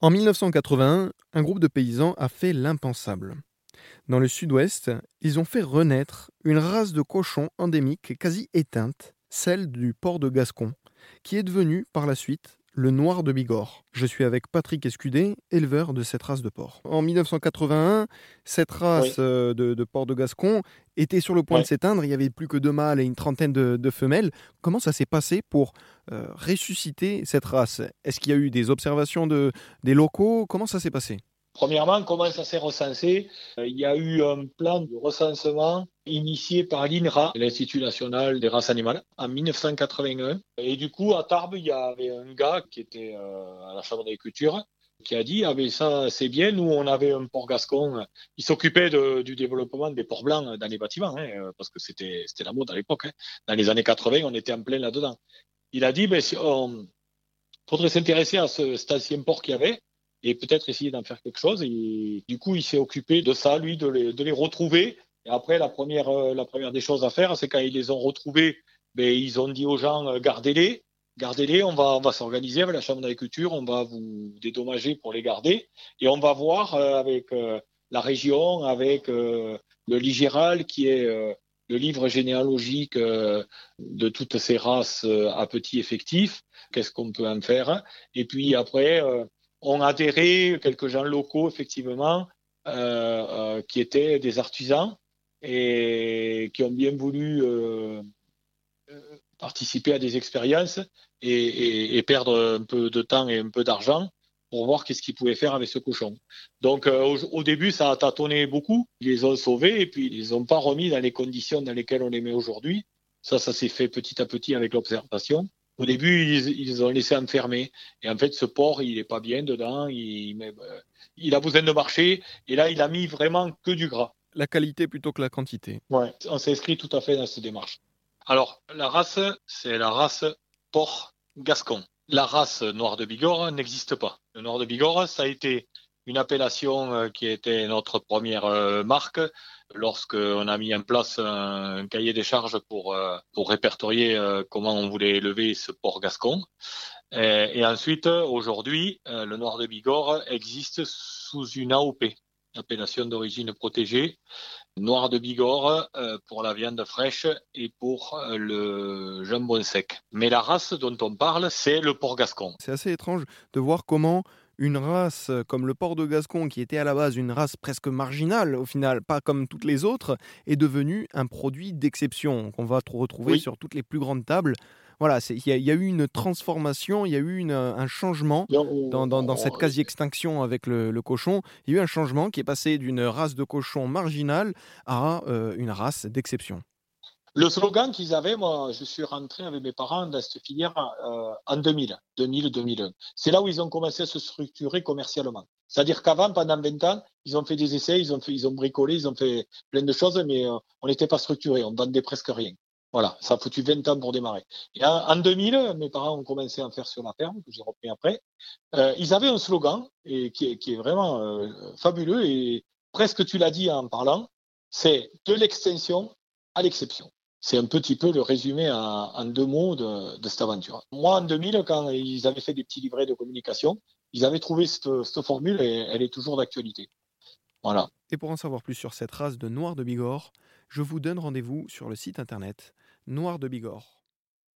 En 1981, un groupe de paysans a fait l'impensable. Dans le sud-ouest, ils ont fait renaître une race de cochons endémique quasi éteinte, celle du port de Gascon, qui est devenue par la suite le noir de Bigorre. Je suis avec Patrick Escudé, éleveur de cette race de porc. En 1981, cette race euh, de, porc de Gascon était sur le point de s'éteindre. Il n'y avait plus que deux mâles et une trentaine de, femelles. Comment ça s'est passé pour euh, ressusciter cette race? Est-ce qu'il y a eu des observations de, des locaux? Comment ça s'est passé? Premièrement, comment ça s'est recensé? Euh, Il y a eu un plan de recensement initié par l'INRA, l'Institut national des races animales, en 1981. Et du coup, à Tarbes, il y avait un gars qui était euh, à la Chambre d'agriculture qui a dit ah ben ça c'est bien nous on avait un port gascon il s'occupait du développement des ports blancs dans les bâtiments hein, parce que c'était c'était la mode à l'époque hein. dans les années 80 on était en plein là dedans il a dit ben si on faudrait s'intéresser à ce, cet ancien port qu'il y avait et peut-être essayer d'en faire quelque chose. Et du coup, il s'est occupé de ça, lui, de les, de les retrouver. Et après, la première, euh, la première des choses à faire, c'est quand ils les ont retrouvés, ben, ils ont dit aux gens, euh, gardez-les, gardez-les, on va, on va s'organiser avec la Chambre d'agriculture, on va vous dédommager pour les garder. Et on va voir euh, avec la région, avec le Ligéral, qui est le livre généalogique de toutes ces races à petit effectif, qu'est-ce qu'on peut en faire. Et puis après, ont adhéré quelques gens locaux, effectivement, euh, euh, qui étaient des artisans et qui ont bien voulu euh, participer à des expériences et, perdre un peu de temps et un peu d'argent pour voir qu'est-ce qu'ils pouvaient faire avec ce cochon. Donc au, début, ça a tâtonné beaucoup. Ils les ont sauvés et puis ils les ont pas remis dans les conditions dans lesquelles on les met aujourd'hui. Ça, ça s'est fait petit à petit avec l'observation. Au début, ils, ont laissé enfermer. Et en fait, ce porc, il n'est pas bien dedans. Il, euh, il, a besoin de marcher. Et là, il a mis vraiment que du gras. La qualité plutôt que la quantité. Ouais, on s'inscrit tout à fait dans cette démarche. Alors, la race, c'est la race porc gascon. La race noire de Bigorre n'existe pas. Le noir de Bigorre, ça a été une appellation euh, qui était notre première euh, marque lorsqu'on a mis en place un, cahier des charges pour, euh, pour répertorier comment on voulait élever ce port gascon. Et, ensuite, aujourd'hui, le noir de Bigorre existe sous une AOP, appellation d'origine protégée, noir de Bigorre pour la viande fraîche et pour le jambon sec. Mais la race dont on parle, c'est le port gascon. C'est assez étrange de voir comment une race comme le port de Gascon, qui était à la base une race presque marginale, au final, pas comme toutes les autres, est devenue un produit d'exception qu'on va retrouver sur toutes les plus grandes tables. Voilà, il y, a eu une transformation, il y a eu un changement dans, cette quasi-extinction avec le, cochon. Il y a eu un changement qui est passé d'une race de cochon marginale à euh, une race d'exception. Le slogan qu'ils avaient, moi, je suis rentré avec mes parents dans cette filière euh, en 2000, 2000-2001. C'est là où ils ont commencé à se structurer commercialement. C'est-à-dire qu'avant, pendant 20 ans, ils ont fait des essais, ils ont, bricolé, ils ont fait plein de choses, mais euh, on n'était pas structuré, on vendait presque rien. Voilà, ça a foutu 20 ans pour démarrer. Et en, 2000, mes parents ont commencé à en faire sur la ferme, que j'ai repris après. Euh, ils avaient un slogan qui, est, vraiment fabuleux et presque tu l'as dit en parlant, c'est de l'extension à l'exception. C'est un petit peu le résumé en, deux mots de, cette aventure. Moi, en 2000, quand ils avaient fait des petits livrets de communication, ils avaient trouvé cette, cette formule et elle est toujours d'actualité. Voilà. Et pour en savoir plus sur cette race de noir de Bigorre, je vous donne rendez-vous sur le site internet Noir de Bigorre.